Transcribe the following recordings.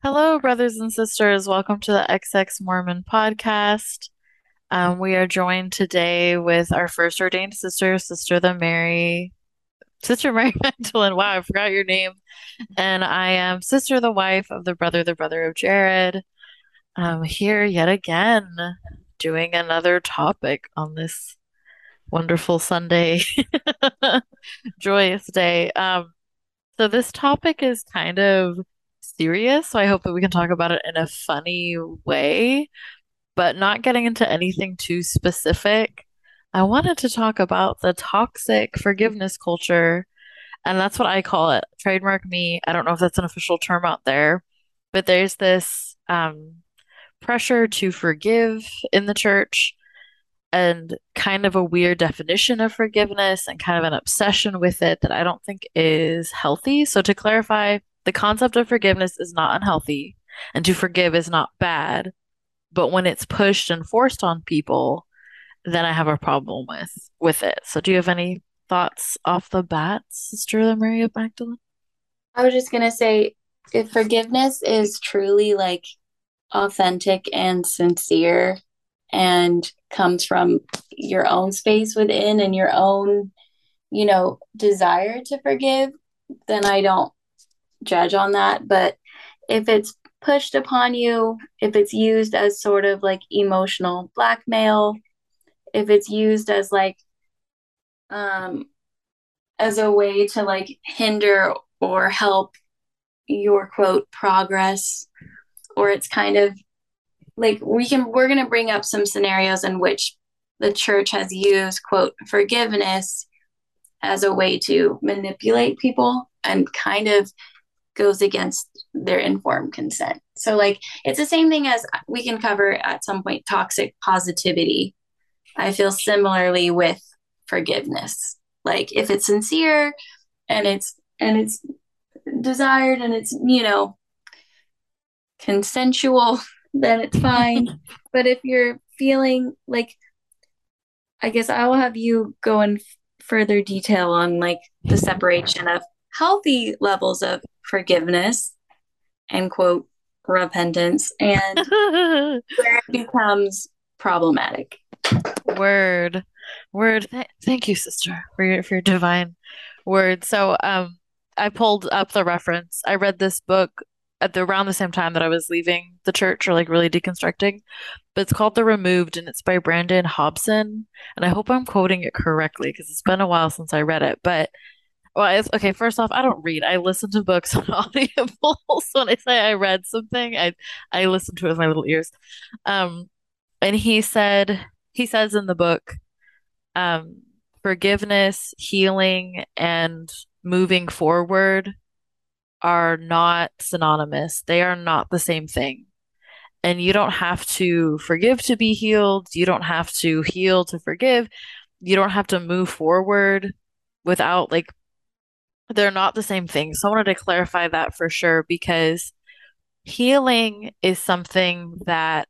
Hello, brothers and sisters. Welcome to the XX Mormon podcast. Um, we are joined today with our first ordained sister, Sister the Mary, Sister Mary Magdalene. Wow, I forgot your name. And I am Sister the wife of the brother, the brother of Jared. I'm here yet again, doing another topic on this wonderful Sunday, joyous day. Um, so this topic is kind of serious, so I hope that we can talk about it in a funny way, but not getting into anything too specific. I wanted to talk about the toxic forgiveness culture, and that's what I call it. Trademark me. I don't know if that's an official term out there, but there's this um, pressure to forgive in the church and kind of a weird definition of forgiveness and kind of an obsession with it that I don't think is healthy. So, to clarify, the concept of forgiveness is not unhealthy and to forgive is not bad. But when it's pushed and forced on people, then I have a problem with with it. So, do you have any thoughts off the bat, Sister Mary of Magdalene? I was just gonna say, if forgiveness is truly like authentic and sincere and comes from your own space within and your own, you know, desire to forgive, then I don't judge on that. But if it's pushed upon you, if it's used as sort of like emotional blackmail, if it's used as like um as a way to like hinder or help your quote progress or it's kind of like we can we're going to bring up some scenarios in which the church has used quote forgiveness as a way to manipulate people and kind of goes against their informed consent. So like it's the same thing as we can cover at some point toxic positivity. I feel similarly with forgiveness. Like if it's sincere and it's and it's desired and it's, you know, consensual, then it's fine. but if you're feeling like I guess I will have you go in further detail on like the separation of healthy levels of forgiveness and quote repentance and where it becomes problematic. Word, word. Th- thank you, sister, for your for your divine word. So, um, I pulled up the reference. I read this book at the around the same time that I was leaving the church or like really deconstructing. But it's called The Removed and it's by Brandon Hobson. And I hope I'm quoting it correctly because it's been a while since I read it. But well, okay, first off, I don't read. I listen to books on Audible. so when I say I read something, I I listen to it with my little ears. Um, and he said he says in the book, um, forgiveness, healing, and moving forward are not synonymous. They are not the same thing. And you don't have to forgive to be healed. You don't have to heal to forgive. You don't have to move forward without like they're not the same thing. So I wanted to clarify that for sure because healing is something that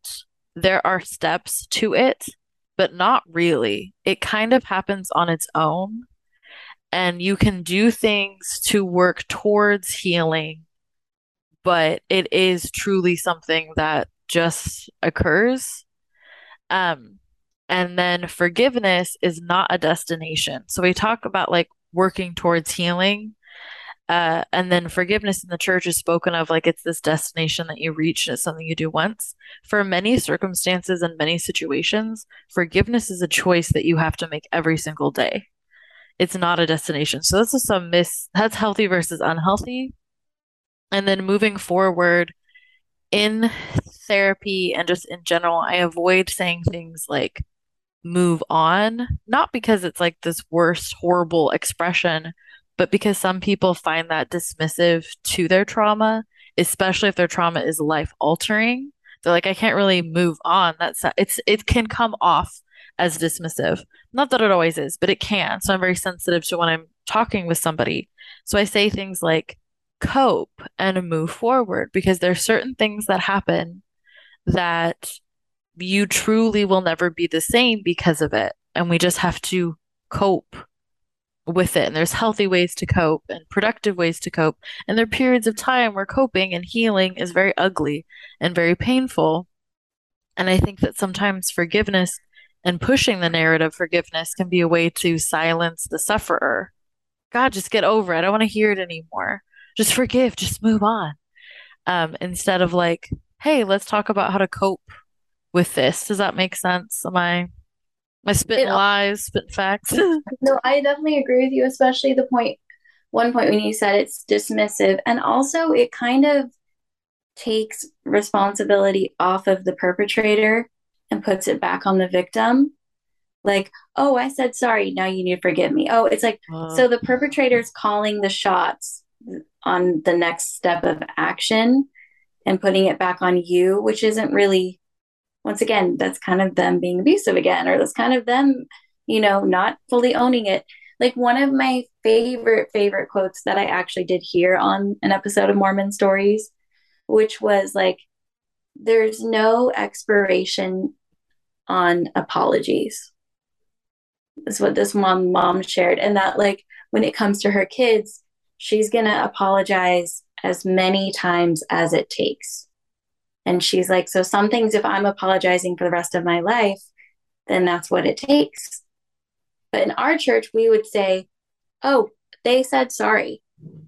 there are steps to it, but not really. It kind of happens on its own. And you can do things to work towards healing, but it is truly something that just occurs. Um, and then forgiveness is not a destination. So we talk about like working towards healing. Uh, and then forgiveness in the church is spoken of like it's this destination that you reach and it's something you do once. For many circumstances and many situations, forgiveness is a choice that you have to make every single day. It's not a destination. So this is some miss that's healthy versus unhealthy. And then moving forward in therapy and just in general, I avoid saying things like move on, not because it's like this worst, horrible expression, but because some people find that dismissive to their trauma, especially if their trauma is life altering. They're like, I can't really move on. That's it's it can come off as dismissive. Not that it always is, but it can. So I'm very sensitive to when I'm talking with somebody. So I say things like cope and move forward because there's certain things that happen that you truly will never be the same because of it. And we just have to cope with it. And there's healthy ways to cope and productive ways to cope. And there are periods of time where coping and healing is very ugly and very painful. And I think that sometimes forgiveness and pushing the narrative forgiveness can be a way to silence the sufferer. God, just get over it. I don't want to hear it anymore. Just forgive, just move on. Um, instead of like, hey, let's talk about how to cope with this. Does that make sense? Am I am I spitting It, lies, spitting facts? no, I definitely agree with you, especially the point, one point when you said it's dismissive. And also, it kind of takes responsibility off of the perpetrator and puts it back on the victim. Like, oh, I said sorry. Now you need to forgive me. Oh, it's like, Uh, so the perpetrator's calling the shots on the next step of action and putting it back on you, which isn't really, once again, that's kind of them being abusive again, or that's kind of them, you know, not fully owning it. Like one of my favorite, favorite quotes that I actually did hear on an episode of Mormon Stories, which was like, there's no expiration on apologies is what this mom mom shared and that like when it comes to her kids she's to apologize as many times as it takes and she's like so some things if i'm apologizing for the rest of my life then that's what it takes but in our church we would say oh they said sorry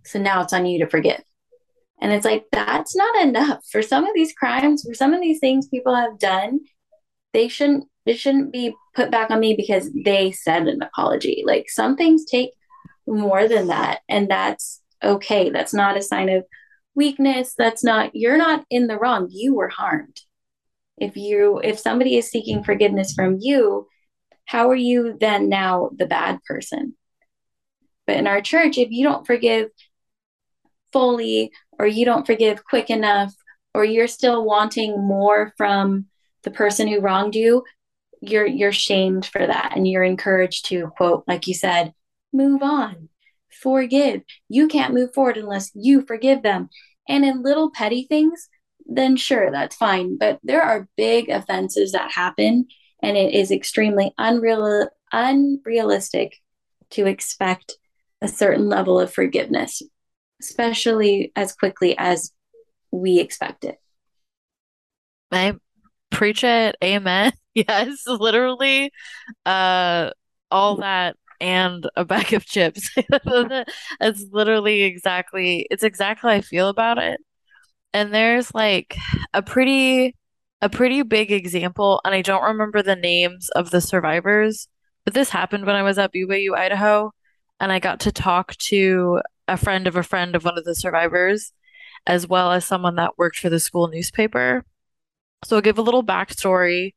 so now it's on you to forgive and it's like that's not enough for some of these crimes for some of these things people have done they shouldn't it shouldn't be put back on me because they said an apology. Like some things take more than that, and that's okay. That's not a sign of weakness. That's not you're not in the wrong. You were harmed. If you if somebody is seeking forgiveness from you, how are you then now the bad person? But in our church, if you don't forgive fully or you don't forgive quick enough or you're still wanting more from the person who wronged you, you're you're shamed for that and you're encouraged to quote like you said move on forgive you can't move forward unless you forgive them and in little petty things then sure that's fine but there are big offenses that happen and it is extremely unreal unrealistic to expect a certain level of forgiveness especially as quickly as we expect it I preach it. Amen. Yes, literally, uh, all that and a bag of chips. It's literally exactly, it's exactly how I feel about it. And there's like a pretty, a pretty big example, and I don't remember the names of the survivors, but this happened when I was at BYU, Idaho, and I got to talk to a friend of a friend of one of the survivors, as well as someone that worked for the school newspaper. So I'll give a little backstory.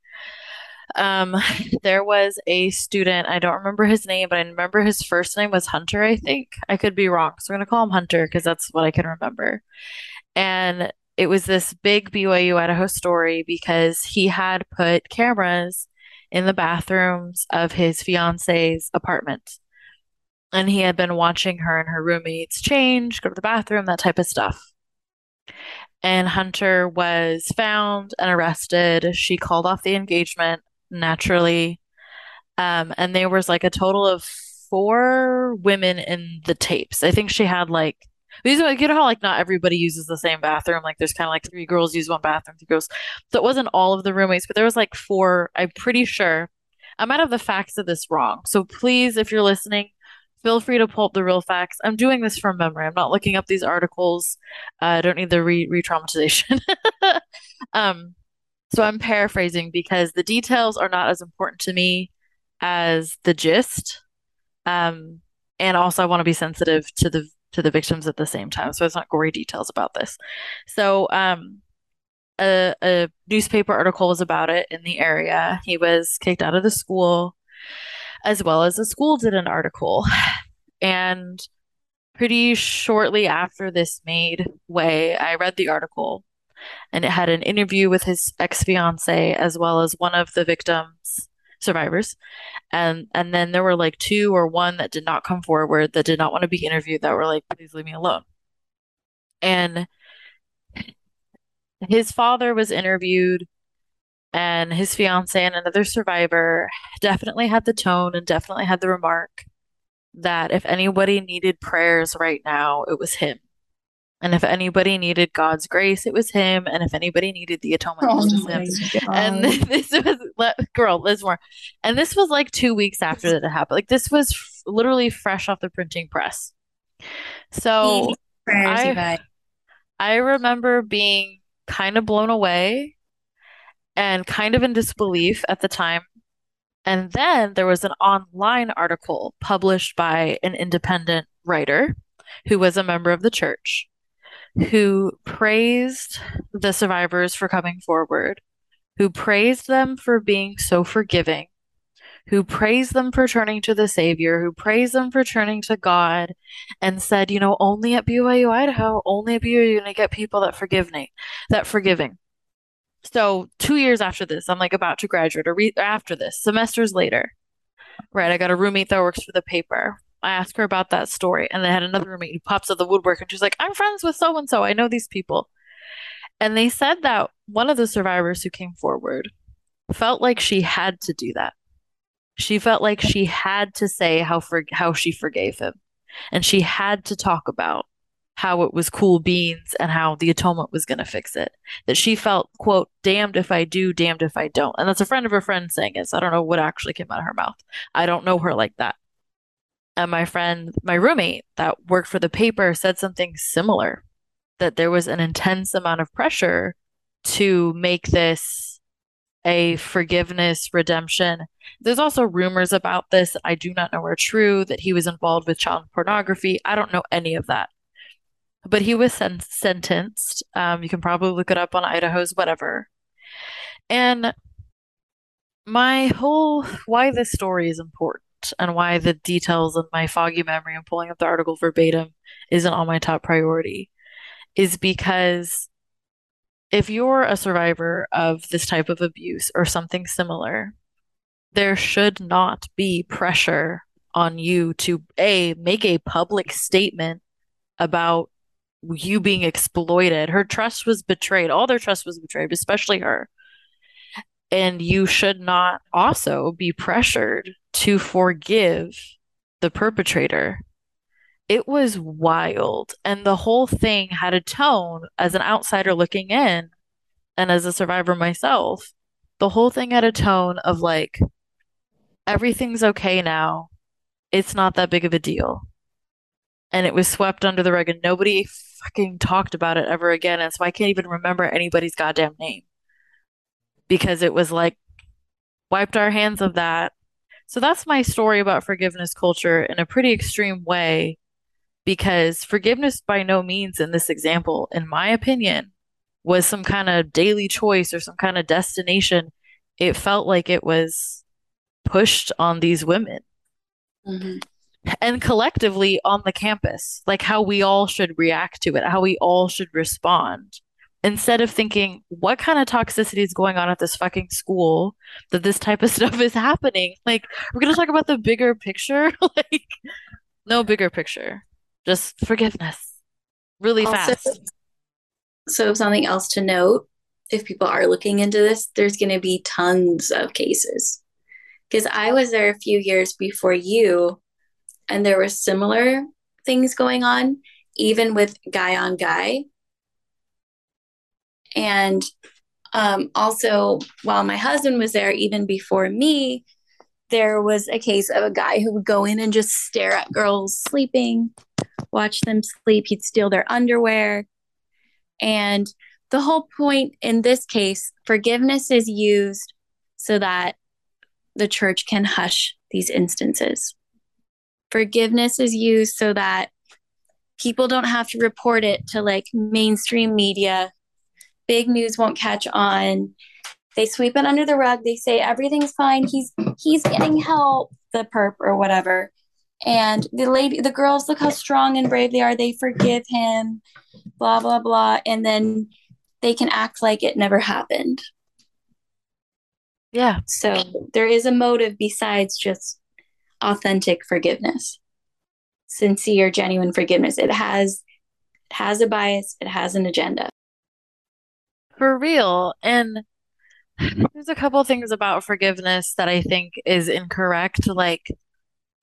Um, there was a student, I don't remember his name, but I remember his first name was Hunter, I think. I could be wrong. So we're gonna call him Hunter because that's what I can remember. And it was this big BYU Idaho story because he had put cameras in the bathrooms of his fiance's apartment. And he had been watching her and her roommates change, go to the bathroom, that type of stuff. And Hunter was found and arrested. She called off the engagement naturally. Um, and there was like a total of four women in the tapes. I think she had like these are like you know how like not everybody uses the same bathroom. Like there's kind of like three girls use one bathroom, three girls. So it wasn't all of the roommates, but there was like four. I'm pretty sure. I might have the facts of this wrong. So please, if you're listening, feel free to pull up the real facts. I'm doing this from memory. I'm not looking up these articles. Uh, I don't need the re re-traumatization. Um, so I'm paraphrasing because the details are not as important to me as the gist. Um, and also I want to be sensitive to the to the victims at the same time. So it's not gory details about this. So um a, a newspaper article was about it in the area. He was kicked out of the school, as well as the school did an article. And pretty shortly after this made way, I read the article and it had an interview with his ex-fiance as well as one of the victims survivors and and then there were like two or one that did not come forward that did not want to be interviewed that were like please leave me alone and his father was interviewed and his fiance and another survivor definitely had the tone and definitely had the remark that if anybody needed prayers right now, it was him. And if anybody needed God's grace, it was him. And if anybody needed the atonement, it was Oh him. my And this was, girl, there's more. And this was like two weeks after that it happened. Like this was f- literally fresh off the printing press. So I. I remember being kind of blown away and kind of in disbelief at the time. And then there was an online article published by an independent writer who was a member of the church who praised the survivors for coming forward, who praised them for being so forgiving, who praised them for turning to the Savior, who praised them for turning to God, and said, you know, only at BYU Idaho, only at BYU are to get people that forgive me, that forgiving. So two years after this, I'm like about to graduate, or re- after this, semesters later, right? I got a roommate that works for the paper. I asked her about that story, and they had another roommate who pops out the woodwork, and she's like, "I'm friends with so and so. I know these people." And they said that one of the survivors who came forward felt like she had to do that. She felt like she had to say how for how she forgave him, and she had to talk about how it was cool beans and how the atonement was going to fix it. That she felt, quote, damned if I do, damned if I don't. And that's a friend of a friend saying it. So I don't know what actually came out of her mouth. I don't know her like that. And my friend, my roommate that worked for the paper said something similar that there was an intense amount of pressure to make this a forgiveness redemption. There's also rumors about this I do not know are true that he was involved with child pornography. I don't know any of that. But he was sen sentenced. Um, you can probably look it up on Idaho's whatever. And my whole why this story is important and why the details of my foggy memory and pulling up the article verbatim isn't on my top priority is because if you're a survivor of this type of abuse or something similar, there should not be pressure on you to A, make a public statement about you being exploited. Her trust was betrayed. All their trust was betrayed, especially her. And you should not also be pressured to forgive the perpetrator. It was wild. And the whole thing had a tone as an outsider looking in and as a survivor myself. The whole thing had a tone of like, everything's okay now. It's not that big of a deal. And it was swept under the rug and nobody fucking talked about it ever again. And so I can't even remember anybody's goddamn name because it was like wiped our hands of that. So that's my story about forgiveness culture in a pretty extreme way because forgiveness by no means in this example, in my opinion, was some kind of daily choice or some kind of destination. It felt like it was pushed on these women Mhm. and collectively on the campus, like how we all should react to it, how we all should respond. Instead of thinking, what kind of toxicity is going on at this fucking school that this type of stuff is happening? Like, we're gonna talk about the bigger picture. Like, no bigger picture, just forgiveness really Also, fast. so something else to note, if people are looking into this, there's going to be tons of cases. Because I was there a few years before you, and there were similar things going on, even with guy on guy. And um, also, while my husband was there, even before me, there was a case of a guy who would go in and just stare at girls sleeping, watch them sleep. He'd steal their underwear. And the whole point in this case, forgiveness is used so that the church can hush these instances. Forgiveness is used so that people don't have to report it to like mainstream media. Big news won't catch on. They sweep it under the rug. They say everything's fine. He's he's getting help, the perp or whatever. And the lady, the girls, look how strong and brave they are. They forgive him, blah blah blah, and then they can act like it never happened. Yeah. So there is a motive besides just authentic forgiveness, sincere, genuine forgiveness. It has it has a bias. It has an agenda. For real. And there's a couple things about forgiveness that I think is incorrect. Like,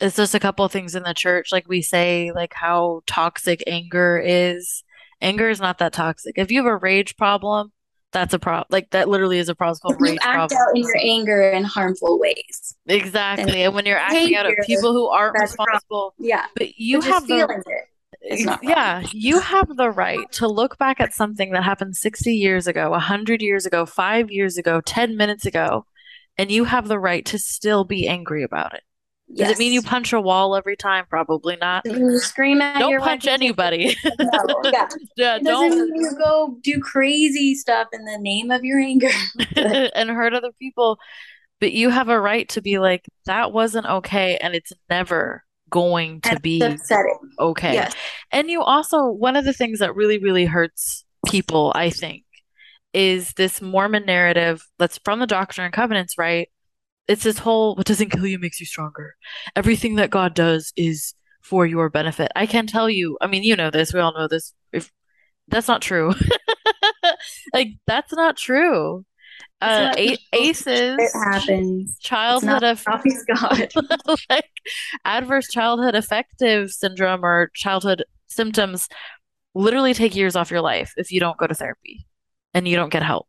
it's just a couple things in the church. Like we say, like how toxic anger is. Anger is not that toxic. If you have a rage problem, that's a problem. Like that literally is a problem it's called you rage act problem. out in your anger in harmful ways. Exactly. And when you're acting out at people who aren't that's a problem. responsible, Yeah. but you But have the It's not wrong. yeah, you have the right to look back at something that happened 60 years ago, 100 years ago, 5 years ago, 10 minutes ago, and you have the right to still be angry about it. Does it mean you punch a wall every time? Probably not. Does it mean you scream at Don't punch anybody. No, yeah. Yeah, It don't mean you go do crazy stuff in the name of your anger. and hurt other people. But you have a right to be like, that wasn't okay, and it's never going to And be upsetting. okay. Yes. And you also, one of the things that really, really hurts people, I think, is this Mormon narrative that's from the Doctrine and Covenants, right? It's this whole what doesn't kill you makes you stronger. Everything that God does is for your benefit. I can tell you, I mean, you know this, we all know this. If that's not true. Like that's not true. Uh, a- ACEs, It happens. It's childhood not of always God. like adverse childhood affective syndrome or childhood symptoms literally take years off your life if you don't go to therapy and you don't get help.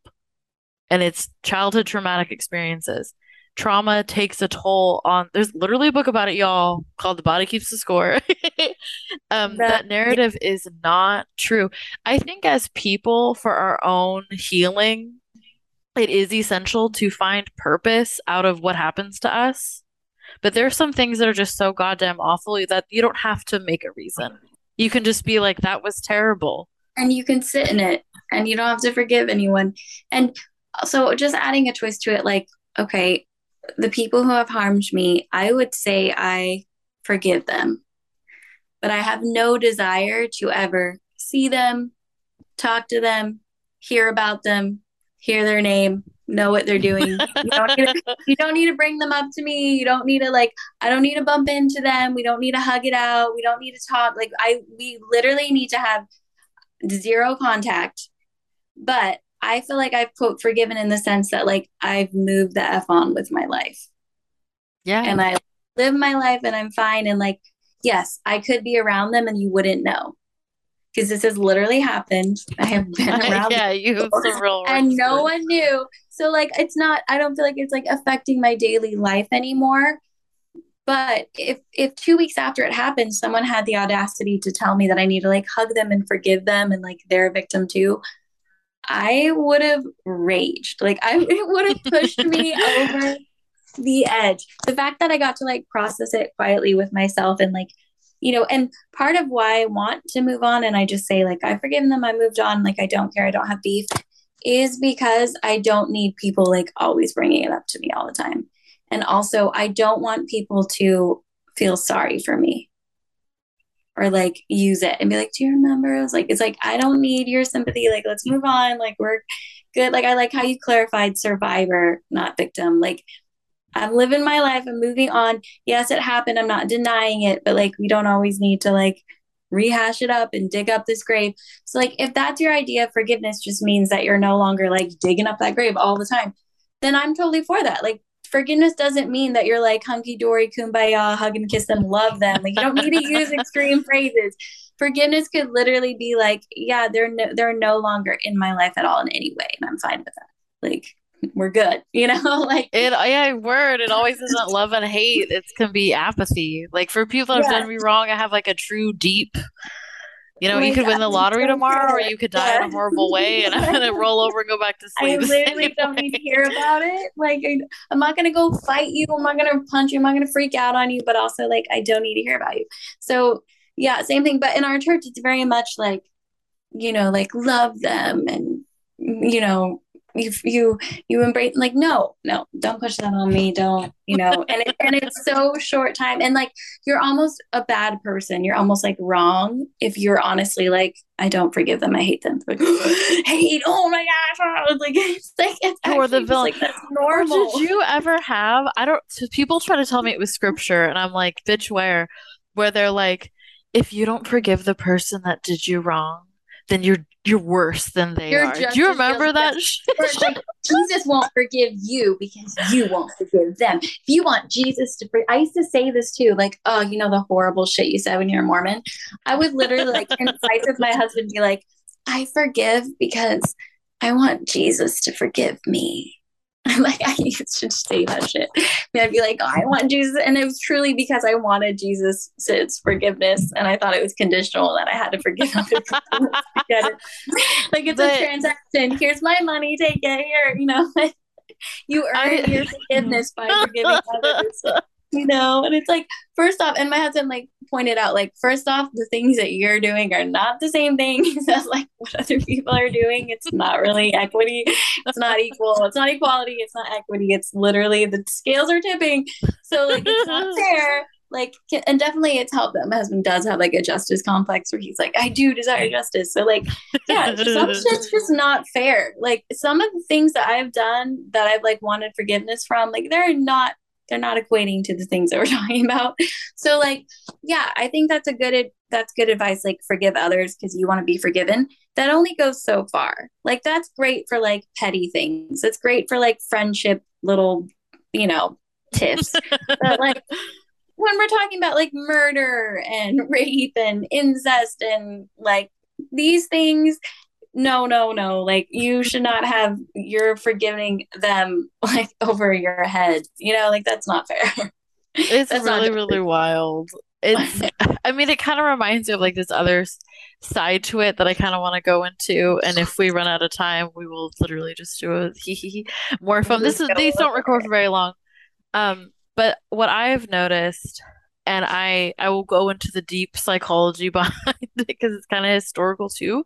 And it's childhood traumatic experiences. Trauma takes a toll on, there's literally a book about it, y'all, called The Body Keeps the Score. um, That- that narrative is not true. I think as people, for our own healing, it is essential to find purpose out of what happens to us. But there are some things that are just so goddamn awful that you don't have to make a reason. You can just be like, that was terrible. and you can sit in it and you don't have to forgive anyone. And so just adding a twist to it, like, okay, the people who have harmed me, I would say I forgive them, but I have no desire to ever see them, talk to them, hear about them, hear their name, know what they're doing. You don't need to, you don't need to bring them up to me. You don't need to like I don't need to bump into them. We don't need to hug it out. We don't need to talk. Like I we literally need to have zero contact. But I feel like I've quote forgiven in the sense that like I've moved the F on with my life Yeah. and I live my life and I'm fine. And like, yes, I could be around them and you wouldn't know because this has literally happened. I have been around yeah, you have real and no one knew. So like it's not I don't feel like it's like affecting my daily life anymore. But if if 2 weeks after it happened someone had the audacity to tell me that I need to like hug them and forgive them and like they're a victim too, I would have raged. Like I it would have pushed me over the edge. The fact that I got to like process it quietly with myself and like you know, and part of why I want to move on and I just say like I've forgiven them, I moved on, like I don't care, I don't have beef is because I don't need people like always bringing it up to me all the time. And also, I don't want people to feel sorry for me or like use it and be like, Do you remember? I was like, It's like, I don't need your sympathy. Like, let's move on. Like, we're good. Like, I like how you clarified survivor, not victim. Like, I'm living my life. I'm moving on. Yes, it happened. I'm not denying it, but like, we don't always need to like rehash it up and dig up this grave. So, like, if that's your idea of forgiveness, just means that you're no longer like digging up that grave all the time, then I'm totally for that. Like, forgiveness doesn't mean that you're like hunky dory, kumbaya, hug and kiss them, love them. Like, you don't need to use extreme phrases. Forgiveness could literally be like, yeah, they're no, they're no longer in my life at all in any way, and I'm fine with that. Like, we're good, you know, like It yeah, word. It always isn't love and hate. It can be apathy. Like for people that have done me wrong, I have like a true deep. You know, oh you Like, could win the lottery tomorrow, or you could die in a horrible way, and I'm gonna roll over and go back to sleep. the literally don't need to hear about it. Like, I, I'm not gonna go fight you. I'm not gonna punch you. I'm not gonna freak out on you. But also, like, I don't need to hear about you. So, yeah, same thing. But in our church, it's very much like, you know, like love them and you know, you you you embrace. Like, no, no, don't push that on me. Don't, you know. And it, and it's so short time. And like, you're almost a bad person. You're almost like wrong if you're honestly like, I don't forgive them. I hate them. Like, hate. Oh my gosh. oh, Like it's like it's You're the villain. Like that's Or did you ever have? I don't. So people try to tell me it was scripture, and I'm like, bitch, where? Where they're like, if you don't forgive the person that did you wrong, then you're you're worse than they You're are. Do you remember that? shit? Like Jesus won't forgive you because you won't forgive them. If you want Jesus to forgive, I used to say this too, like, oh, you know the horrible shit you said when you're a Mormon. I would literally like in fights with my husband be like, I forgive because I want Jesus to forgive me. like I used to say that shit. And I'd be like, oh, I want Jesus, and it was truly because I wanted Jesus' forgiveness, and I thought it was conditional that I had to forgive other people. it. like it's But- a transaction. Here's my money. Take it here. You know, you earn I- your forgiveness by forgiving others. You know, and it's like first off, and my husband like pointed out, like first off, the things that you're doing are not the same things as like what other people are doing. It's not really equity. It's not equal. It's not equality. It's not equity. It's literally the scales are tipping. So like it's not fair. Like and definitely it's helped that my husband does have like a justice complex where he's like, I do desire justice. So like yeah, some shit's just not fair. Like some of the things that I've done that I've like wanted forgiveness from, like they're not they're not equating to the things that we're talking about. So like, yeah, I think that's a good that's good advice. Like forgive others because you want to be forgiven. That only goes so far. Like that's great for like petty things. It's great for like friendship little, you know, tips. but like when we're talking about like murder and rape and incest and like these things no no no like you should not have you're forgiving them like over your head you know like that's not fair It's That's really, just- really wild. It's, I mean, it kind of reminds me of like this other side to it that I kind of want to go into. And if we run out of time, we will literally just do a hee hee hee more fun. This is these don't record for very long. Um, but what I've noticed, and I I will go into the deep psychology behind it because it's kind of historical too,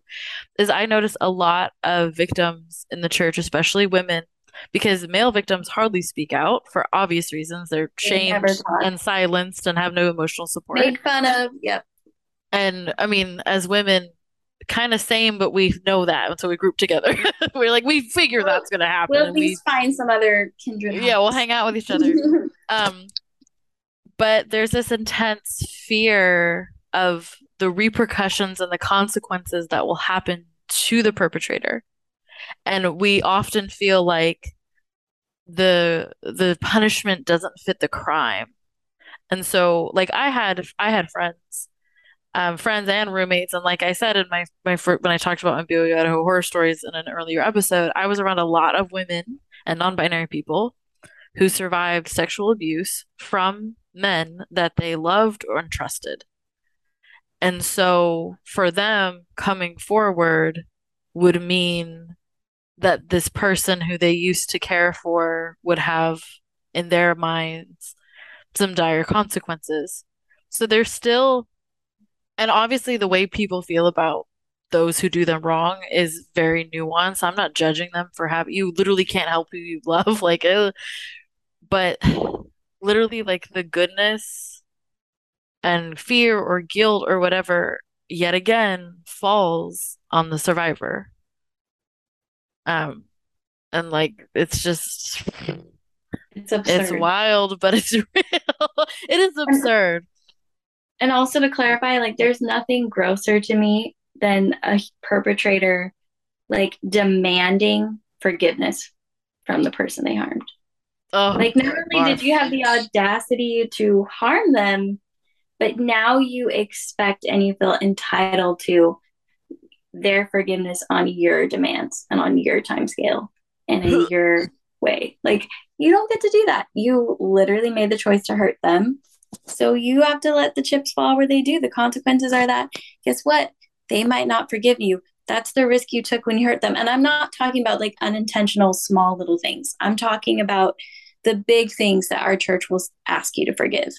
is I notice a lot of victims in the church, especially women, because male victims hardly speak out for obvious reasons. They're shamed talk. and silenced and have no emotional support. made fun of yep And I mean, as women, kind of same, but we know that, and so we group together. We're like, we figure that's gonna happen, we'll at and we least find some other kindred yeah, we'll hang out with each other. Um, but there's this intense fear of the repercussions and the consequences that will happen to the perpetrator. And we often feel like the the punishment doesn't fit the crime. And so like I had I had friends um, friends and roommates. And like I said in my my fir- when I talked about my Idaho horror stories in an earlier episode, I was around a lot of women and non-binary people who survived sexual abuse from men that they loved or trusted. And so for them, coming forward would mean that this person who they used to care for would have, in their minds, some dire consequences. So there's still, and obviously the way people feel about those who do them wrong is very nuanced. I'm not judging them for having, you literally can't help who you love. Like, but literally, like the goodness and fear or guilt or whatever, yet again, falls on the survivor. Um, and like it's just it's absurd it's wild, but it's real. It is absurd. And also to clarify, like there's nothing grosser to me than a perpetrator like demanding forgiveness from the person they harmed. Oh, Like not only did you have the audacity to harm them, but now you expect and you feel entitled to their forgiveness on your demands and on your time scale and in your way. Like you don't get to do that. You literally made the choice to hurt them. So you have to let the chips fall where they do. The consequences are that guess what? They might not forgive you. That's the risk you took when you hurt them. And I'm not talking about like unintentional small little things. I'm talking about the big things that our church will ask you to forgive.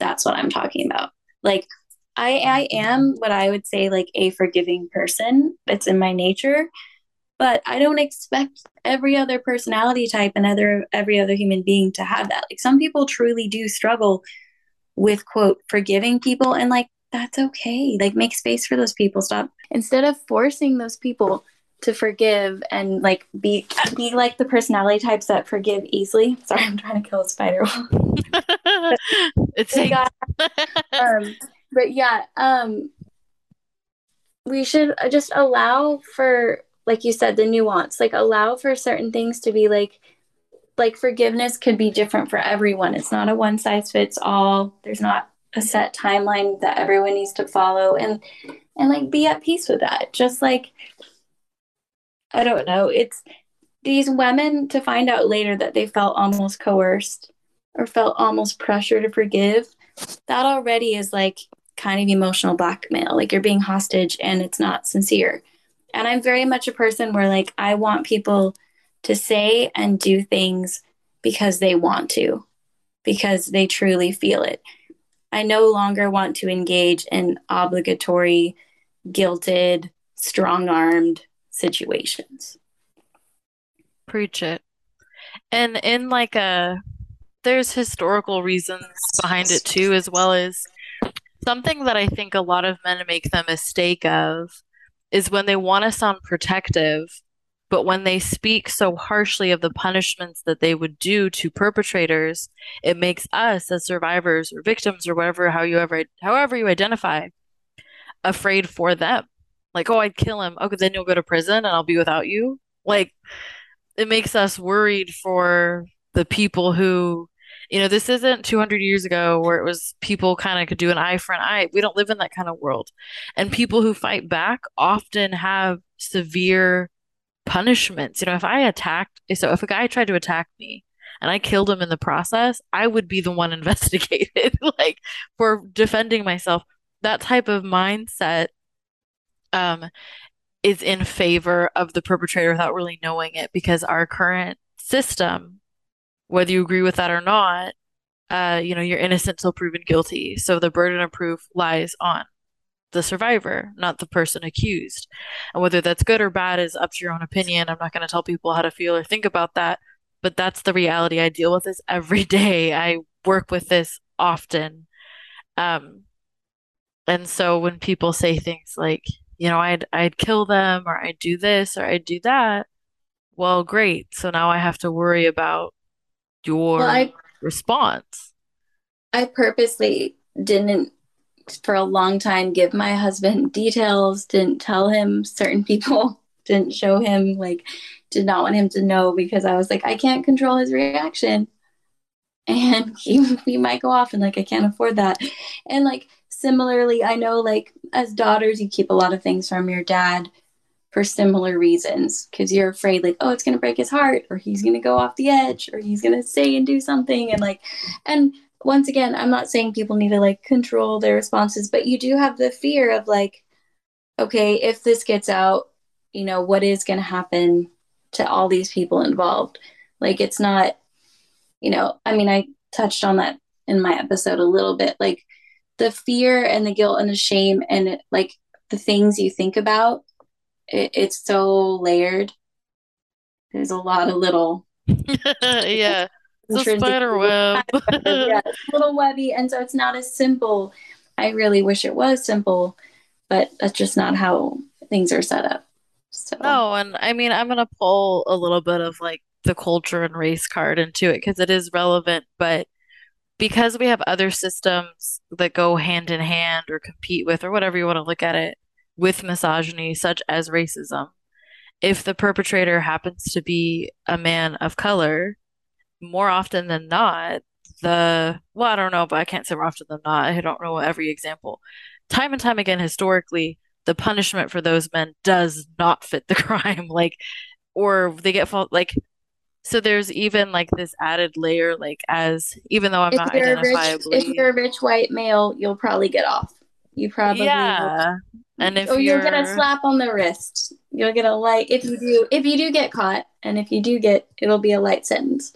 That's what I'm talking about. Like I I am what I would say like a forgiving person. It's in my nature, but I don't expect every other personality type and other every other human being to have that. Like some people truly do struggle with quote forgiving people and like that's okay. Like make space for those people. Stop instead of forcing those people to forgive and like be be like the personality types that forgive easily. Sorry, I'm trying to kill a spider. it's We like got- um, but yeah, um, we should just allow for like you said the nuance like allow for certain things to be like like forgiveness could be different for everyone. It's not a one size fits all there's not a set timeline that everyone needs to follow and and like be at peace with that. Just like i don't know. It's these women to find out later that they felt almost coerced or felt almost pressure to forgive that already is like kind of emotional blackmail. Like you're being hostage and it's not sincere. And i'm very much a person where like i want people to say and do things because they want to because they truly feel it. I no longer want to engage in obligatory, guilted, strong armed situations. Preach it. And in like a, there's historical reasons behind it too, as well as something that I think a lot of men make the mistake of is when they want to sound protective, but when they speak so harshly of the punishments that they would do to perpetrators, it makes us as survivors or victims or whatever, how you ever, however you identify, afraid for them. Like, oh, I'd kill him. Okay, then you'll go to prison and I'll be without you. Like, it makes us worried for the people who, you know, this isn't 200 years ago where it was people kind of could do an eye for an eye. We don't live in that kind of world. And people who fight back often have severe punishments. You know, if I attacked, so if a guy tried to attack me and I killed him in the process, I would be the one investigated, like for defending myself. That type of mindset um, is in favor of the perpetrator without really knowing it because our current system, whether you agree with that or not, uh, you know, you're innocent till proven guilty. So the burden of proof lies on the survivor, not the person accused. And whether that's good or bad is up to your own opinion. I'm not going to tell people how to feel or think about that, but that's the reality. I deal with this every day. I work with this often. Um, and so when people say things like, you know, I'd I'd kill them or I'd do this or I'd do that, well, great. So now I have to worry about your well, I, response. I purposely didn't for a long time give my husband details, didn't tell him certain people, didn't show him, like, did not want him to know because I was like, I can't control his reaction. And he, he might go off and like, I can't afford that. And like, similarly, I know like as daughters, you keep a lot of things from your dad for similar reasons because you're afraid like oh it's going to break his heart or he's going to go off the edge or he's going to say and do something and like and once again, I'm not saying people need to like control their responses, but you do have the fear of like, okay, if this gets out, you know, what is going to happen to all these people involved? Like, it's not, you know, I mean, I touched on that in my episode a little bit. Like, the fear and the guilt and the shame and like the things you think about, it, it's so layered. There's a lot of little. yeah it's a spider web. yeah, it's a little webby, and so it's not as simple. I really wish it was simple, but that's just not how things are set up. So. No, and I mean, I'm gonna pull a little bit of like the culture and race card into it because it is relevant, but because we have other systems that go hand in hand or compete with, or whatever you want to look at it, with misogyny, such as racism, if the perpetrator happens to be a man of color, more often than not, the well, I don't know, but I can't say more often than not. I don't know every example. Time and time again, historically, the punishment for those men does not fit the crime. Like, or they get fault. Like, so there's even like this added layer. Like, as even though I'm if not identifiably, rich, if you're a rich white male, you'll probably get off. You probably yeah. Will. And if or you'll get a slap on the wrist, you'll get a light if you do. If you do get caught, and if you do get, it'll be a light sentence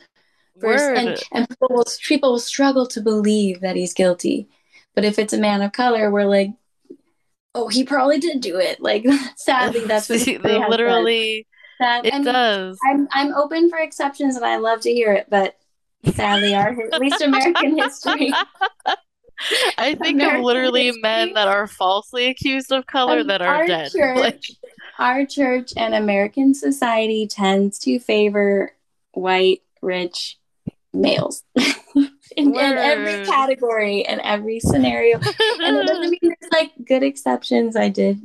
first, and, and people will people will struggle to believe that he's guilty. But if it's a man of color, we're like, oh, he probably did do it. Like, sadly, that's what literally Sad. it does. I'm I'm open for exceptions, and I love to hear it. But sadly, our at least American history. I think American of literally history, men that are falsely accused of color that are dead. Church, like, our church and American society tends to favor white, rich, males in, in, every category and every scenario. and it doesn't mean there's like good exceptions. I did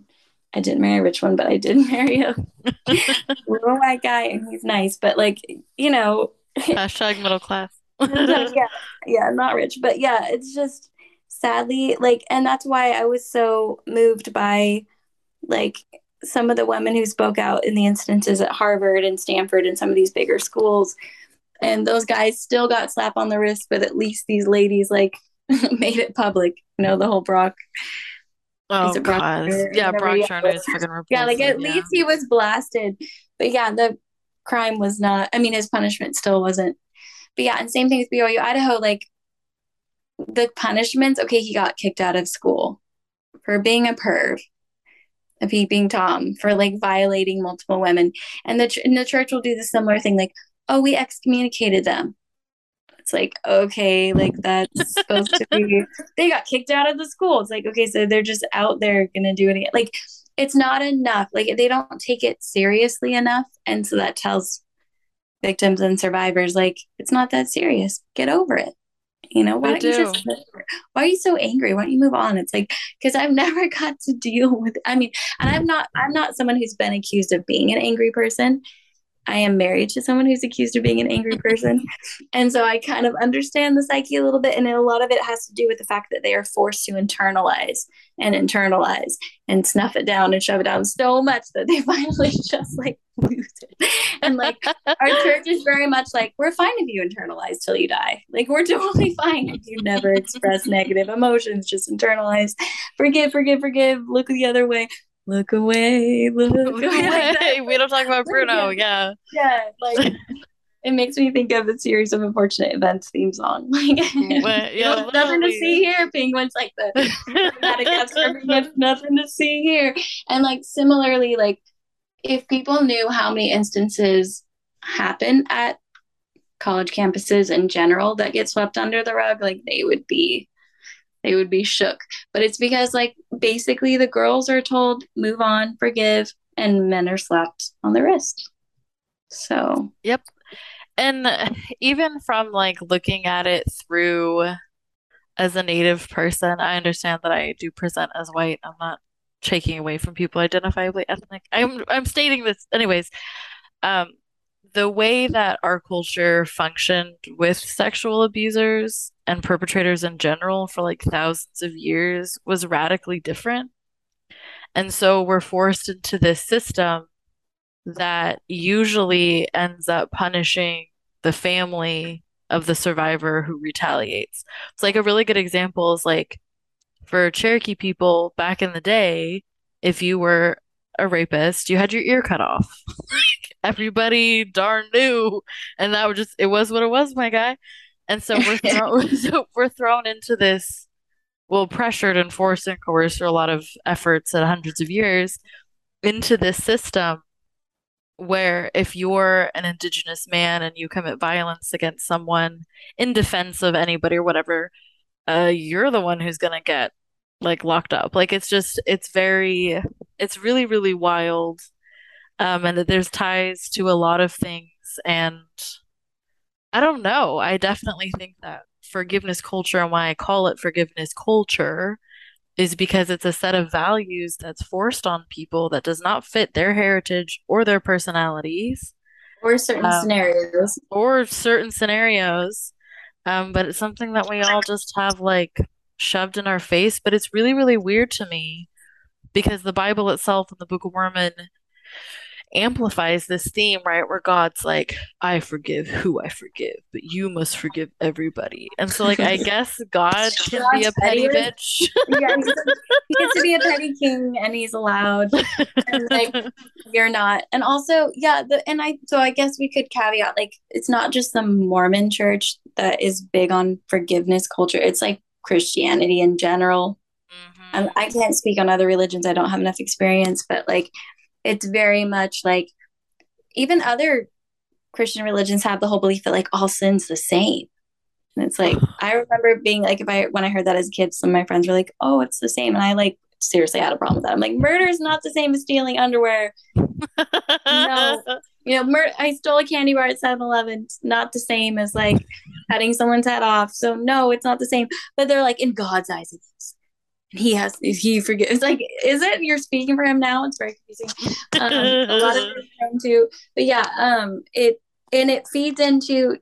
I didn't marry a rich one, but I did marry a little white guy, and he's nice. But like, you know, Hashtag middle class. yeah, yeah, not rich, but yeah, it's just sadly like, and that's why I was so moved by like some of the women who spoke out in the instances at Harvard and Stanford and some of these bigger schools. And those guys still got slap on the wrist, but at least these ladies like made it public. You know, the whole Brock. Oh Is God. Yeah, Brock. Turner is freaking Yeah, like at Yeah. least he was blasted. But yeah, the crime was not, I mean, his punishment still wasn't. But yeah, and same thing with BYU Idaho, like the punishments, okay, he got kicked out of school for being a perv, he being Tom, for like violating multiple women. And the, ch- and the church will do the similar thing, like, oh, we excommunicated them. It's like, okay, like that's supposed to be, they got kicked out of the school. It's like, okay, so they're just out there gonna do it. Like, it's not enough. Like, they don't take it seriously enough. And so that tells victims and survivors, like, it's not that serious. Get over it. You know, why don't you just, why are you so angry? Why don't you move on? It's like, because I've never got to deal with, I mean, and I'm not, I'm not someone who's been accused of being an angry person. I am married to someone who's accused of being an angry person. And so I kind of understand the psyche a little bit. And a lot of it has to do with the fact that they are forced to internalize and internalize and snuff it down and shove it down so much that they finally just like lose it. And like our church is very much like, we're fine if you internalize till you die. Like, we're totally fine if you never express negative emotions, just internalize, forgive, forgive, forgive, look the other way. Look away, look away. Like we don't talk about Bruno. Yeah. Yeah, like it makes me think of the series of unfortunate events theme song. Like, mm, Well, yeah, know, nothing to see here. Penguins like the Madagascar penguins, nothing to see here. And like similarly, like if people knew how many instances happen at college campuses in general that get swept under the rug, like they would be they would be shook. But it's because like basically the girls are told move on, forgive, and men are slapped on the wrist. So Yep. And even from like looking at it through as a native person, I understand that I do present as white. I'm not taking away from people identifiably ethnic. I'm I'm stating this anyways. Um, the way that our culture functioned with sexual abusers and perpetrators in general for like thousands of years was radically different. And so we're forced into this system that usually ends up punishing the family of the survivor who retaliates. It's like a really good example is like for Cherokee people back in the day, if you were a rapist, you had your ear cut off. Everybody darn knew, and that was just it was what it was, my guy. And so we're thrown so we're thrown into this, well, pressured and forced and coerced through a lot of efforts and hundreds of years into this system where if you're an indigenous man and you commit violence against someone in defense of anybody or whatever, uh, you're the one who's gonna get like locked up. Like it's just it's very it's really, really wild. Um, and that there's ties to a lot of things and I don't know. I definitely think that forgiveness culture and why I call it forgiveness culture is because it's a set of values that's forced on people that does not fit their heritage or their personalities or certain Um, scenarios. or certain scenarios. Um, but it's something that we all just have like shoved in our face. But it's really, really weird to me because the Bible itself and the Book of Mormon amplifies this theme, right? Where God's like, I forgive who I forgive, but you must forgive everybody. And so, like, I guess God can be a petty petty. bitch. yeah, he gets to be a petty king and he's allowed. And like you're not. And also, yeah, the and I so I guess we could caveat like it's not just the Mormon church that is big on forgiveness culture. It's like Christianity in general. Mhm. Um, I can't speak on other religions. I don't have enough experience, but like it's very much like even other Christian religions have the whole belief that like all sin's the same. And it's like I remember being like if I when I heard that as a kid, some of my friends were like, "Oh, it's the same," and I like seriously had a problem with that. I'm like, murder is not the same as stealing underwear. No. You know, mur- I stole a candy bar at 7-Eleven. It's not the same as like cutting someone's head off. So no, it's not the same. But they're like, in God's eyes, it is. he has he forget it's like is it you're speaking for him now it's very confusing um, a lot of it too but yeah um it and it feeds into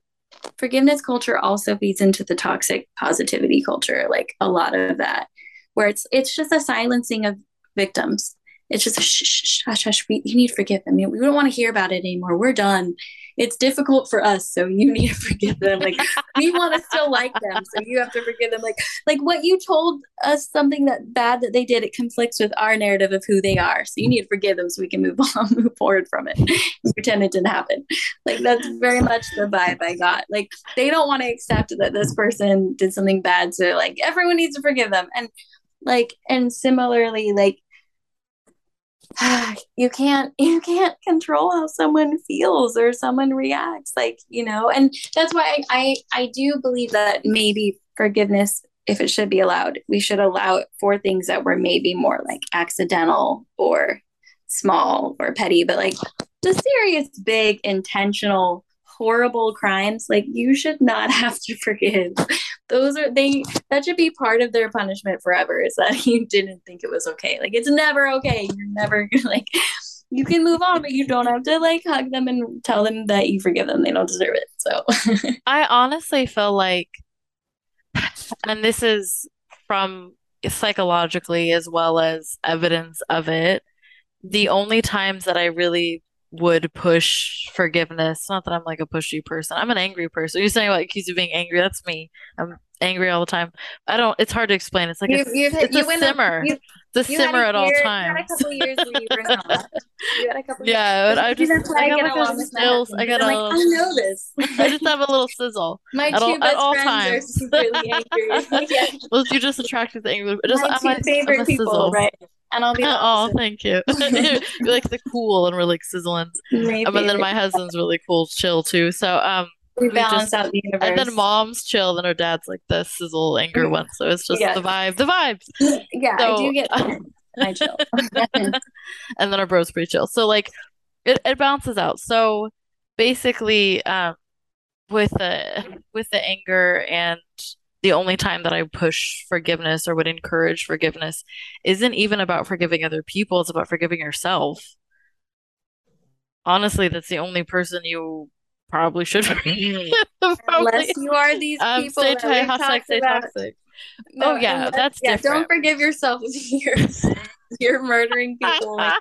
forgiveness culture also feeds into the toxic positivity culture like a lot of that where it's it's just a silencing of victims it's just shh, shh, hush. We, you need to forgive them. We don't want to hear about it anymore. We're done. It's difficult for us, so you need to forgive them. Like we want to still like them, so you have to forgive them. Like like what you told us something that bad that they did, it conflicts with our narrative of who they are. So you need to forgive them so we can move on, move forward from it. Pretend it didn't happen. Like that's very much the vibe I got. Like they don't want to accept that this person did something bad, so like everyone needs to forgive them. And like and similarly, like you can't you can't control how someone feels or someone reacts like you know? And that's why I, I i do believe that maybe forgiveness if it should be allowed we should allow it for things that were maybe more like accidental or small or petty but like the serious big intentional horrible crimes like you should not have to forgive those are they that should be part of their punishment forever is that you didn't think it was okay. Like it's never okay. You're never like you can move on but you don't have to like hug them and tell them that you forgive them. They don't deserve it so. I honestly feel like and this is from psychologically as well as evidence of it the only times that i really would push forgiveness. Not that I'm like a pushy person. I'm an angry person. You're saying about accused of being angry. That's me. I'm angry all the time. I don't. It's hard to explain. It's like you, a, it's you a simmer. You, it's a simmer at all times. You had a couple years where you were not. You had a couple. Yeah, but I just I, got like a stills. I got a. Like, I know this. I just have a little sizzle. My at two all, best at all friends times. are really angry. yeah. Well, you just attracted the angry. Just my two favorite people, sizzle. right? and I'll be. oh, thank you. you like the cool and really sizzling. Maybe. Um, and then my husband's really cool, chill too. So um, we, balance just, out the universe. And then mom's chill, and her dad's like the sizzle anger one. So it's just yeah. the vibe, the vibes. Yeah, so, I do get I chill. and then our bro's pretty chill. So like it, it balances out. So basically, um, with the with the anger and the only time that I push forgiveness or would encourage forgiveness isn't even about forgiving other people, it's about forgiving yourself. Honestly, that's the only person you probably should forgive. Unless you are these um, people. Stay that hashtag stay toxic. No, oh yeah, that's yeah. Different. Don't forgive yourself you're you're murdering people. Like,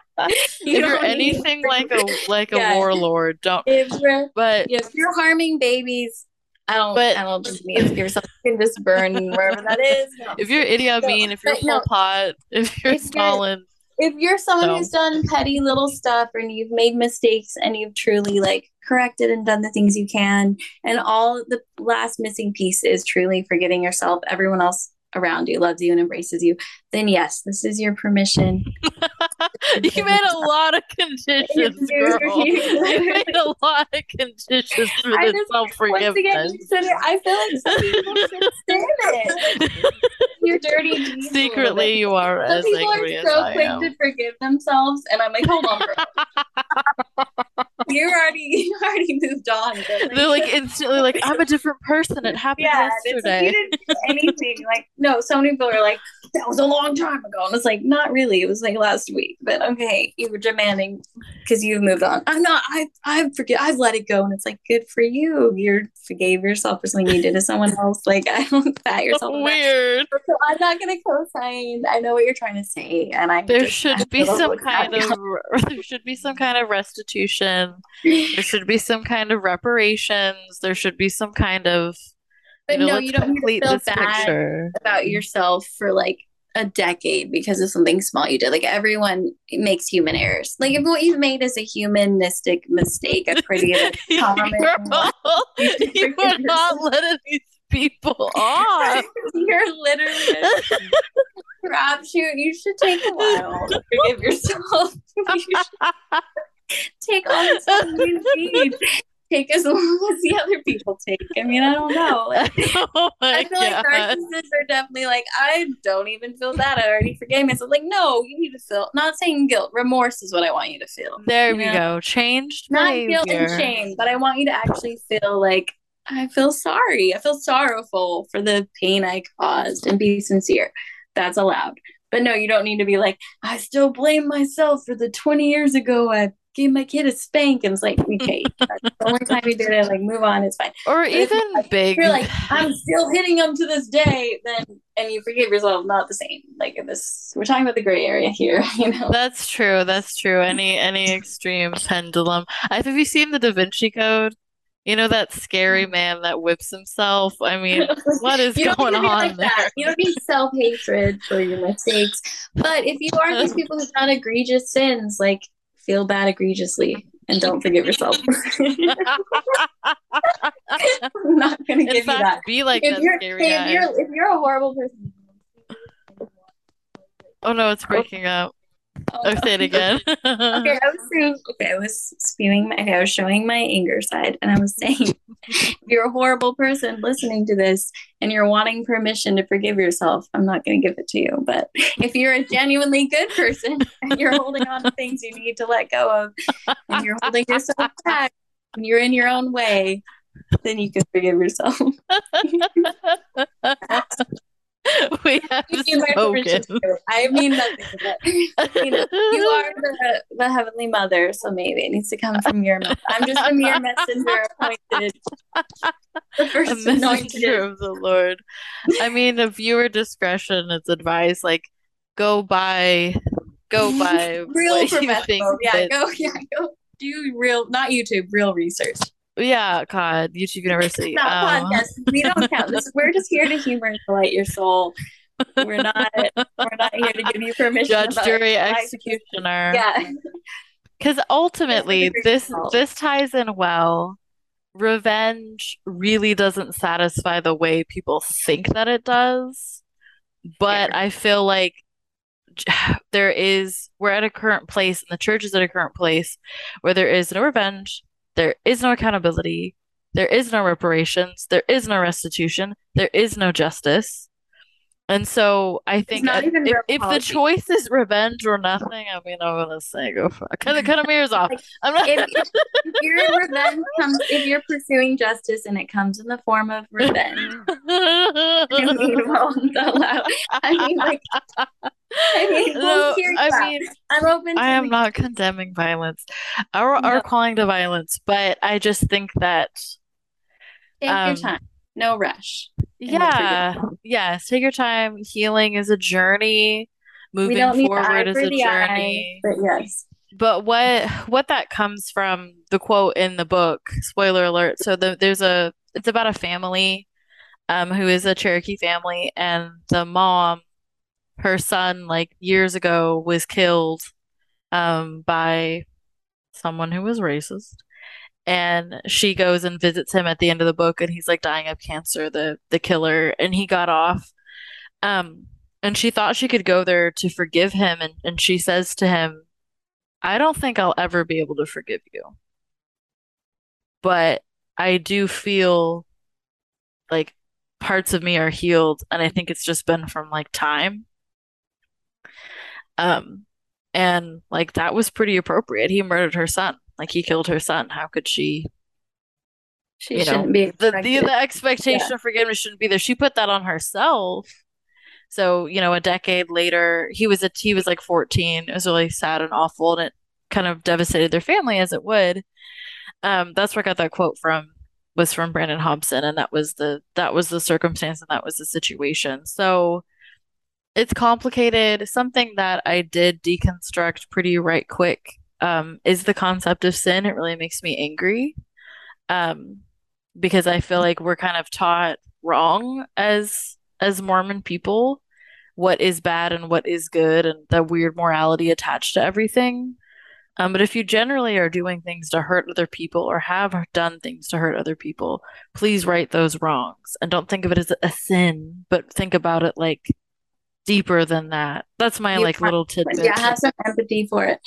you if you're anything like a like yeah. a warlord, don't. If but if you're harming babies, I don't. But, I don't think me if you're something just burn wherever that is. No. If you're Idi Amin, if you're Pol Pot, if you're if Stalin, you're, if you're someone no. who's done petty little stuff and you've made mistakes and you've truly like corrected and done the things you can, and all the last missing piece is truly forgetting yourself. Everyone else around you loves you and embraces you, then yes, this is your permission. you made a lot of conditions, girl. you made a lot of conditions for this self forgiveness. I feel like some people should stand it. You're dirty. Secretly, you are some as people angry are so quick to forgive themselves, and I'm like, hold on, bro. you already you already moved on. Like, They're like instantly like, I'm a different person. It happened yeah, yesterday. Like, you didn't do anything. Like, no, so many people are like, that was a long time ago. And it's like, not really. It was like last week. But okay, you were demanding because you've moved on. I'm not, I I forget I've let it go. And it's like, good for you. You forgave yourself for something you did to someone else. Like I don't pat yourself. Weird. So I'm not gonna co-sign. I know what you're trying to say. And I there just, should be some kind of there should be some kind of restitution. There should be some kind of reparations. There should be some kind of but you know, no, you don't need to feel bad picture. about yourself for like a decade because of something small you did. Like everyone makes human errors. Like if what you've made is a humanistic mistake, a pretty common. you are not letting these people off. You're literally crapshoot. You should take a while to forgive yourself. You take all the time you need take as long as the other people take. I mean, I don't know. Like, oh I feel God. like narcissists are definitely like, I don't even feel that. I already forgave myself. Like, no, you need to feel. Not saying guilt, remorse is what I want you to feel. There we know? go. Changed. Not behavior. guilt and shame, but I want you to actually feel like I feel sorry. I feel sorrowful for the pain I caused and be sincere. that's allowed. But no, you don't need to be like, I still blame myself for the 20 years ago I gave my kid a spank. And it's like, okay, the only time you did it, like move on, it's fine. Or but even like, big. You're like, I'm still hitting him to this day, then and you forgive yourself, not the same. Like this we're talking about the gray area here, you know. That's true. That's true. Any any extreme pendulum. I've, you seen the Da Vinci Code? You know that scary mm. man that whips himself? I mean, what is going on like there? That. You don't need self hatred for your mistakes. But if you are these people who've done egregious sins, like feel bad egregiously and don't forgive yourself. I'm not gonna give fact, you that. Be like if that you're, scary if you're if you're a horrible person. Oh no, it's breaking up. Oh, oh say it again. okay, I was saying, okay, I was spewing my, okay, I was showing my anger side, and I was saying, you're a horrible person listening to this, and you're wanting permission to forgive yourself, I'm not going to give it to you. But if you're a genuinely good person and you're holding on to things you need to let go of, and you're holding yourself back, and you're in your own way, then you can forgive yourself. we have spoken. I mean nothing. But, you, know, you are the, the heavenly mother, so maybe it needs to come from your mouth. I'm just a mere messenger appointed. The first a messenger of the Lord. I mean, a viewer discretion is advised. Like, go by, go by real professional. Yeah, go, yeah, go do real, not YouTube, real research. Yeah, God, YouTube University. not um, podcast. We don't count. This, we're just here to humor and delight your soul. We're not. we're not here to give you permission. Judge, jury, executioner. Yeah. Because ultimately, this this ties in well. Revenge really doesn't satisfy the way people think that it does, but I feel like there is we're at a current place, and the church is at a current place where there is no revenge, there is no accountability. There is no reparations. There is no restitution. There is no justice. And so I think if, if, the choice is revenge or nothing, I mean, I'm gonna say go for it. Cut, cut the mirrors off. I'm not. If, if, if your revenge comes, if you're pursuing justice and it comes in the form of revenge, I mean, well, I mean, like, I mean, no, I mean, I'm open. I am not condemning violence or, no. or calling to violence, but I just think that take um, your time, no rush. Yeah. Yes. Take your time. Healing is a journey. Moving forward is a journey. Eye, but yes. But what what that comes from the quote in the book, spoiler alert. So the, there's a it's about a family um who is a Cherokee family and the mom her son like years ago was killed um by someone who was racist. And she goes and visits him at the end of the book and he's like dying of cancer the the killer. And he got off um and she thought she could go there to forgive him. And and she says to him I don't think I'll ever be able to forgive you. But I do feel like parts of me are healed and I think it's just been from like time um and like that was pretty appropriate he murdered her son like he killed her son. How could she? She shouldn't know, be. The, the, the expectation yeah. of forgiveness shouldn't be there. She put that on herself. So you know, a decade later, he was a he was like fourteen. It was really sad and awful, and it kind of devastated their family as it would. Um, that's where I got that quote from. Was from Brandon Hobson, and that was the that was the circumstance, and that was the situation. So it's complicated. Something that I did deconstruct pretty right quick um, is the concept of sin. It really makes me angry um, because I feel like we're kind of taught wrong as as Mormon people what is bad and what is good and the weird morality attached to everything. Um, but if you generally are doing things to hurt other people or have done things to hurt other people, please right those wrongs and don't think of it as a sin, but think about it like deeper than that. That's my you like little tidbit. Yeah, have some empathy for it.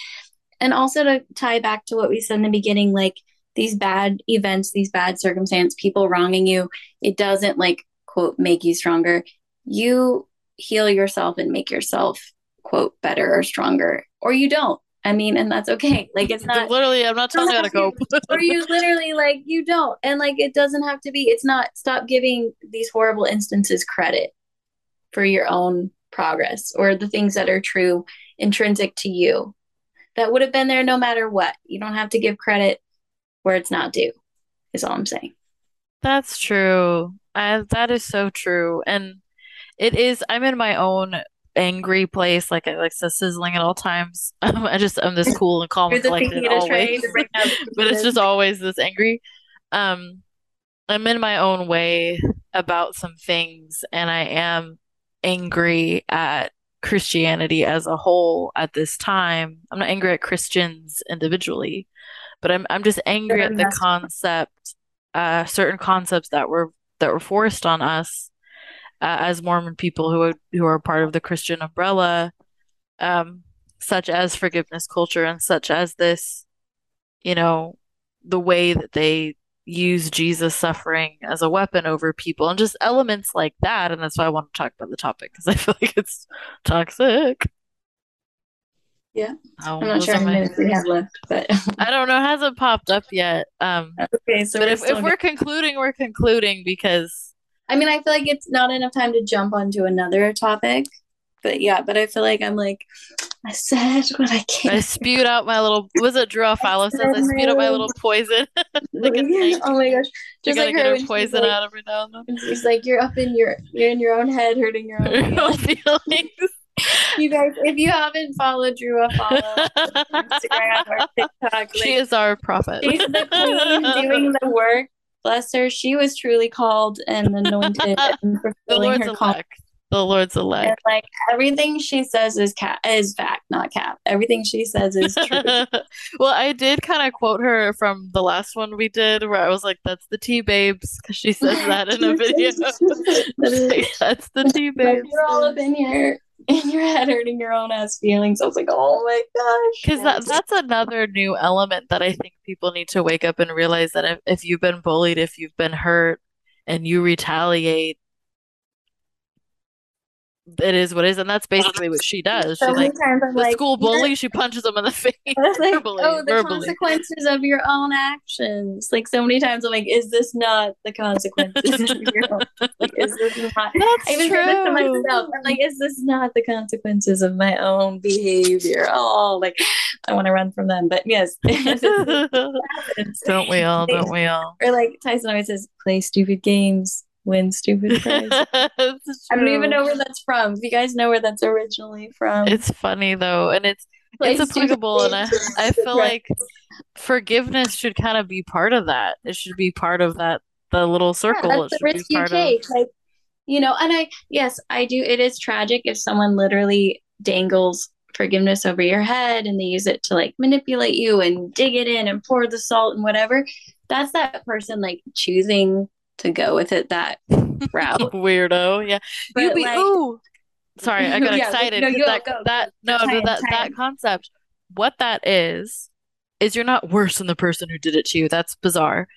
And also to tie back to what we said in the beginning like these bad events these bad circumstance people wronging you it doesn't like quote make you stronger. You heal yourself and make yourself quote better or stronger or you don't. I mean and that's okay. Like it's not literally i'm not telling you how to cope. Or you literally like you don't. And like it doesn't have to be it's not stop giving these horrible instances credit for your own progress or the things that are true intrinsic to you that would have been there no matter what. You don't have to give credit where it's not due, is all I'm saying. That's true. I, that is so true. And it is, I'm in my own angry place, like I like so sizzling at all times. Um, I just I'm this cool and calm and collected always, but it's just always this angry. Um, I'm in my own way about some things, and I am angry at Christianity as a whole at this time. I'm not angry at Christians individually, but I'm I'm just angry at the concept, uh, certain concepts that were that were forced on us uh, as Mormon people who who are part of the Christian umbrella, um, such as forgiveness culture and such as this, you know, the way that they use Jesus suffering as a weapon over people and just elements like that. And that's why I want to talk about the topic because I feel like it's toxic. Yeah. I'm not sure how many minutes we have left, but I don't know. It hasn't popped up yet. Um, okay, so but if, if we're concluding, we're concluding because I mean, I feel like it's not enough time to jump onto another topic. But yeah, but I feel like I'm like, I said what I can. I spewed out my little. Was it Drew Afualo says I spewed out my little poison? like oh my gosh! Just like her poison like, out every now and then. She's like, you're up in your, you're in your own head, hurting your own feelings. you guys, if you haven't followed Drew, follow Instagram or TikTok. Like, she is our prophet. She's the queen doing the work bless her. She was truly called and anointed and fulfilling her call. The Lord's elect. And, like everything she says is cat is fact, not cap. Everything she says is true. well, I did kind of quote her from the last one we did, where I was like, "That's the tea babes," because she says that in a video. That's the tea babes. You're all up in here in your head hurting your own ass feelings. I was like, oh my gosh. Because that, that's another new element that I think people need to wake up and realize that if, if you've been bullied, if you've been hurt, and you retaliate, it is what it is, and that's basically what she does. So she like the like, school bully. She punches them in the face. Like, verbally, oh, the verbally. consequences of your own actions. Like so many times, I'm like, is this not the consequences of your own? Like, is this not? That's I even true. to myself. I'm like, is this not the consequences of my own behavior? Oh, like I want to run from them. But yes, don't we all? Don't we all? Or like Tyson always says, play stupid games win stupid prize. I don't even know where that's from. If you guys know where that's originally from. It's funny though, and it's it's applicable and I, I feel like forgiveness should kind of be part of that. It should be part of that the little circle. Yeah, that's the risk you take. Of... Like you know, and I yes, I do it is tragic if someone literally dangles forgiveness over your head and they use it to like manipulate you and dig it in and pour the salt and whatever. That's that person like choosing to go with it that route. Weirdo, yeah. But you be like, ooh. Sorry, I got yeah, excited. No, that, go, that no, time, that time. that concept. What that is is you're not worse than the person who did it to you. That's bizarre.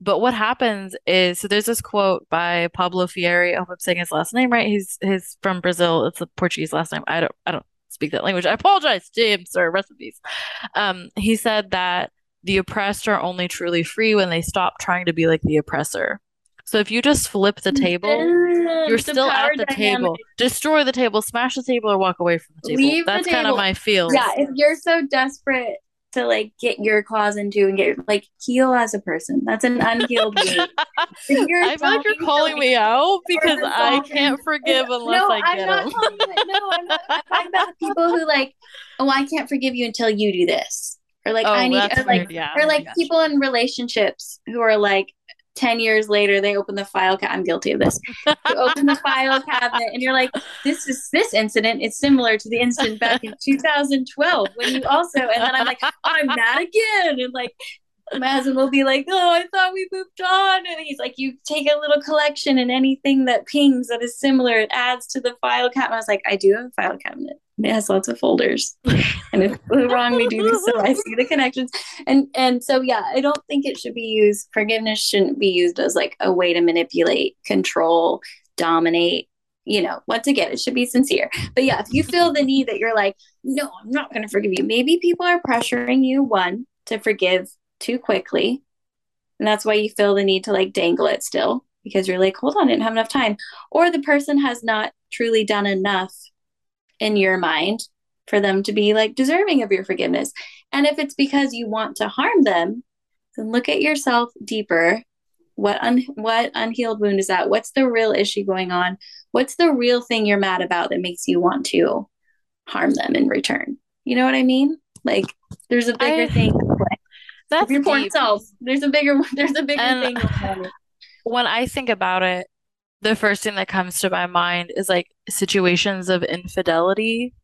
But what happens is so there's this quote by Pablo Fieri. I hope I'm saying his last name right. He's he's from Brazil. It's a Portuguese last name. I don't I don't speak that language. I apologize to him, sir. Recipes. Um, he said that the oppressed are only truly free when they stop trying to be like the oppressor. So if you just flip the table, you're the still at the dynamic. table. Destroy the table, smash the table, or walk away from the table. Leave That's kind of my feel. Yeah, if you're so desperate to like get your claws into and get like heal as a person. That's an unhealed me. I feel like you're calling me out because I can't forgive unless no, I get I'm not them. You, no, I'm not. I'm talking about people who like, oh, I can't forgive you until you do this, or like oh, I need, or like, yeah, or like people in relationships who are like, 10 years later they open the file ca- i'm guilty of this. You open the file cabinet and you're like this is this incident is similar to the incident back in 2012 when you also and then i'm like i'm mad again. And like my husband will be like oh i thought we moved on. And he's like you take a little collection and anything that pings that is similar it adds to the file cabinet. I was like i do have a file cabinet it has lots of folders. And if we're wrong we do this so i see the connections. And and so yeah i don't think it should be used forgiveness shouldn't be used as like a way to manipulate control dominate you know once again it should be sincere. But yeah if you feel the need that you're like no i'm not going to forgive you maybe people are pressuring you one to forgive too quickly. And that's why you feel the need to like dangle it still because you're like hold on i didn't have enough time. Or the person has not truly done enough in your mind for them to be like deserving of your forgiveness. And if it's because you want to harm them, then look at yourself deeper. What un- what unhealed wound is that? What's the real issue going on? What's the real thing you're mad about that makes you want to harm them in return? You know what I mean? Like there's a bigger I, thing. That's your point self. There's a bigger there's a bigger and thing. When I think about it, the first thing that comes to my mind is like situations of infidelity.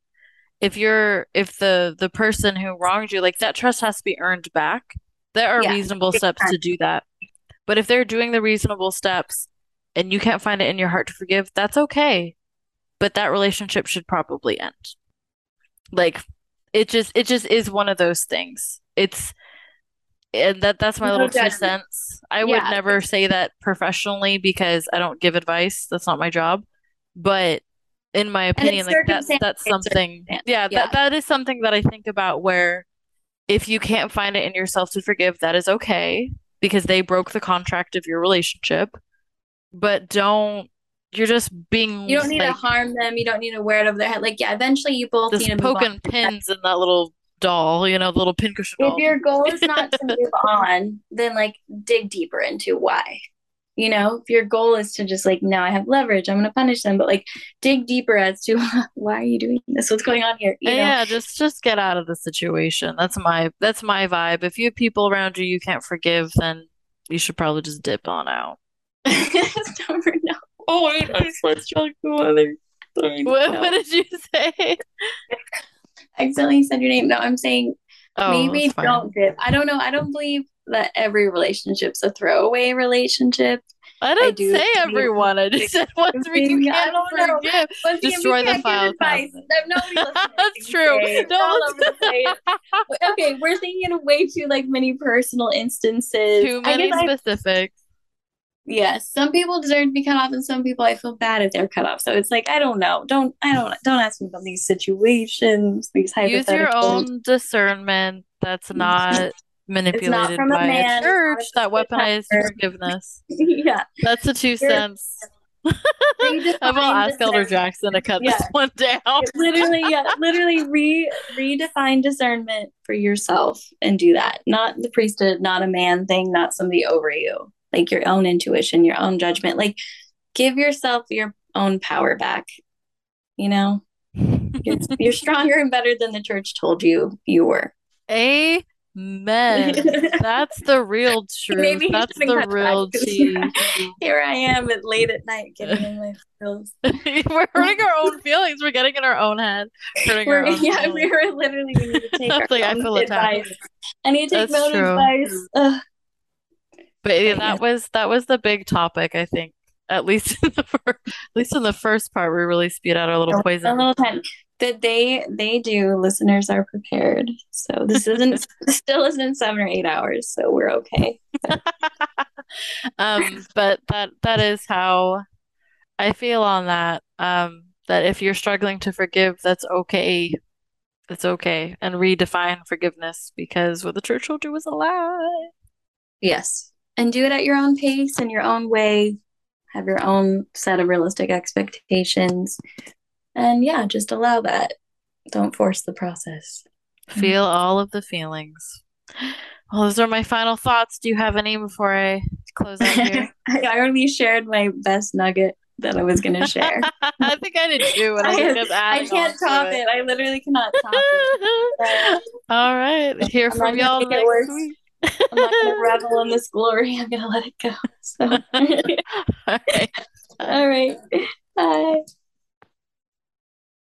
If you're if the the person who wronged you, like that trust has to be earned back. There are yeah, reasonable steps to do that. But if they're doing the reasonable steps and you can't find it in your heart to forgive, that's okay. But that relationship should probably end. Like it just it just is one of those things. It's and that that's my no little judgment. two cents. I yeah. would never say that professionally because I don't give advice. That's not my job. But in my opinion, like that's that's something. Yeah, yeah, that that is something that I think about where if you can't find it in yourself to forgive, that is okay because they broke the contract of your relationship. But don't you're just being you don't need like, to harm them you don't need to wear it over their head like yeah eventually you both need to poking pins in that little doll, you know, the little pincushion doll. If your goal is not to move on, then like dig deeper into why. You know, if your goal is to just like, now I have leverage, I'm going to punish them, but like dig deeper as to why are you doing this? What's going on here? You know? Yeah, just just get out of the situation. That's my that's my vibe. If you have people around you you can't forgive, then you should probably just dip on out. Oh, wait, I was trying to go other. What, what did you say? Accidentally said your name. No, I'm saying oh, maybe don't dip. I don't know. I don't believe that every relationship's a throwaway relationship. I didn't I do say everyone. I just said once we you can't forgive, once destroy the file. That's true. Don't okay, we're thinking of way too like many personal instances. Too many specifics yes some people deserve to be cut off and some people i feel bad if they're cut off. So it's like i don't know. Don't i don't don't ask me about these situations these use your own discernment that's not manipulated not by a, man, a church that weaponized forgiveness. Yeah. That's the 2 cents. I will ask Elder Jaxxxon to cut yeah. this one down. literally, yeah, literally re redefine discernment for yourself and do that. Not the priesthood, not a man thing, not somebody over you like your own intuition, your own judgment. Like give yourself your own power back. You know, you're, you're stronger and better than the church told you you were. Amen. That's the real truth. Maybe That's the real tea. Here I am at late at night getting in my feels. we're hurting our own feelings. We're getting in our own head. Hurting we're, our own yeah, we were literally we need to take our like, I feel advice. Attacked. I need to take That's my own advice. Ugh. But yeah, that was that was the big topic, I think. At least in the first, at least in the first part, we really speed out our little poison. A little time that they they do. Listeners are prepared, so this isn't still isn't seven or eight hours, so we're okay. um, but that that is how I feel on that. Um, that if you're struggling to forgive, that's okay. It's okay, and redefine forgiveness because what the church will do is a lie. Yes, and do it at your own pace and your own way. Have your own set of realistic expectations. And yeah, just allow that. Don't force the process. Feel all of the feelings. Well, those are my final thoughts. Do you have any before I close out here? I already shared my best nugget that I was going to share. I think I did too. I, I, I can't top it. it. I literally cannot top it. All right. Hear from y'all next week. I'm not gonna revel in this glory. I'm gonna let it go. So. All right. All right. Bye.